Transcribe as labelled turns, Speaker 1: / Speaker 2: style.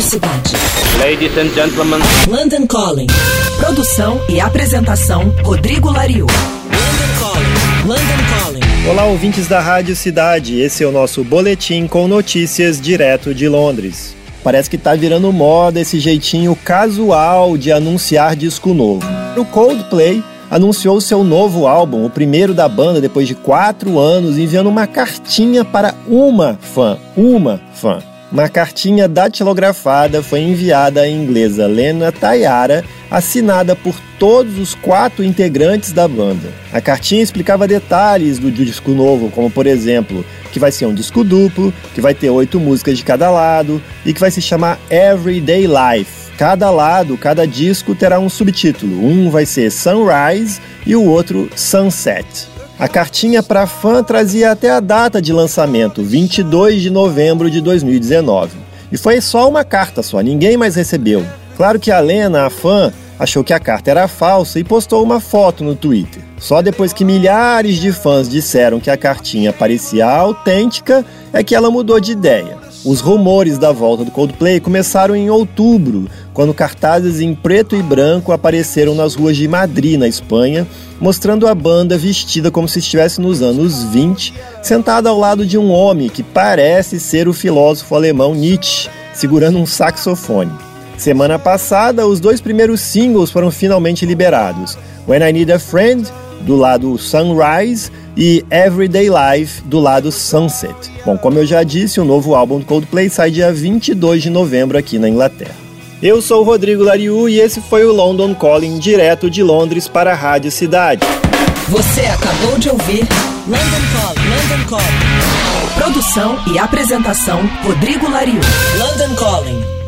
Speaker 1: Cidade.
Speaker 2: Ladies and gentlemen.
Speaker 1: London Calling. Produção e apresentação Rodrigo Lariu. London Calling. London
Speaker 3: Calling. Olá, ouvintes da Rádio Cidade. Esse é o nosso boletim com notícias direto de Londres. Parece que tá virando moda esse jeitinho casual de anunciar disco novo. O Coldplay anunciou seu novo álbum, o primeiro da banda depois de quatro anos, enviando uma cartinha para uma fã. Uma fã. Uma cartinha datilografada foi enviada à inglesa Lena Tayara, assinada por todos os quatro integrantes da banda. A cartinha explicava detalhes do disco novo, como por exemplo, que vai ser um disco duplo, que vai ter oito músicas de cada lado e que vai se chamar Everyday Life. Cada lado, cada disco terá um subtítulo. Um vai ser Sunrise e o outro Sunset. A cartinha para fã trazia até a data de lançamento, 22 de novembro de 2019. E foi só uma carta só, ninguém mais recebeu. Claro que a Lena, a fã, achou que a carta era falsa e postou uma foto no Twitter. Só depois que milhares de fãs disseram que a cartinha parecia autêntica é que ela mudou de ideia. Os rumores da volta do Coldplay começaram em outubro, quando cartazes em preto e branco apareceram nas ruas de Madrid, na Espanha, mostrando a banda vestida como se estivesse nos anos 20, sentada ao lado de um homem que parece ser o filósofo alemão Nietzsche, segurando um saxofone. Semana passada, os dois primeiros singles foram finalmente liberados: When I Need a Friend do lado Sunrise e Everyday Life do lado Sunset. Bom, como eu já disse, o novo álbum do Coldplay sai dia 22 de novembro aqui na Inglaterra. Eu sou o Rodrigo Lariu e esse foi o London Calling direto de Londres para a Rádio Cidade.
Speaker 1: Você acabou de ouvir London Calling. London Calling. Produção e apresentação Rodrigo Lariu. London Calling.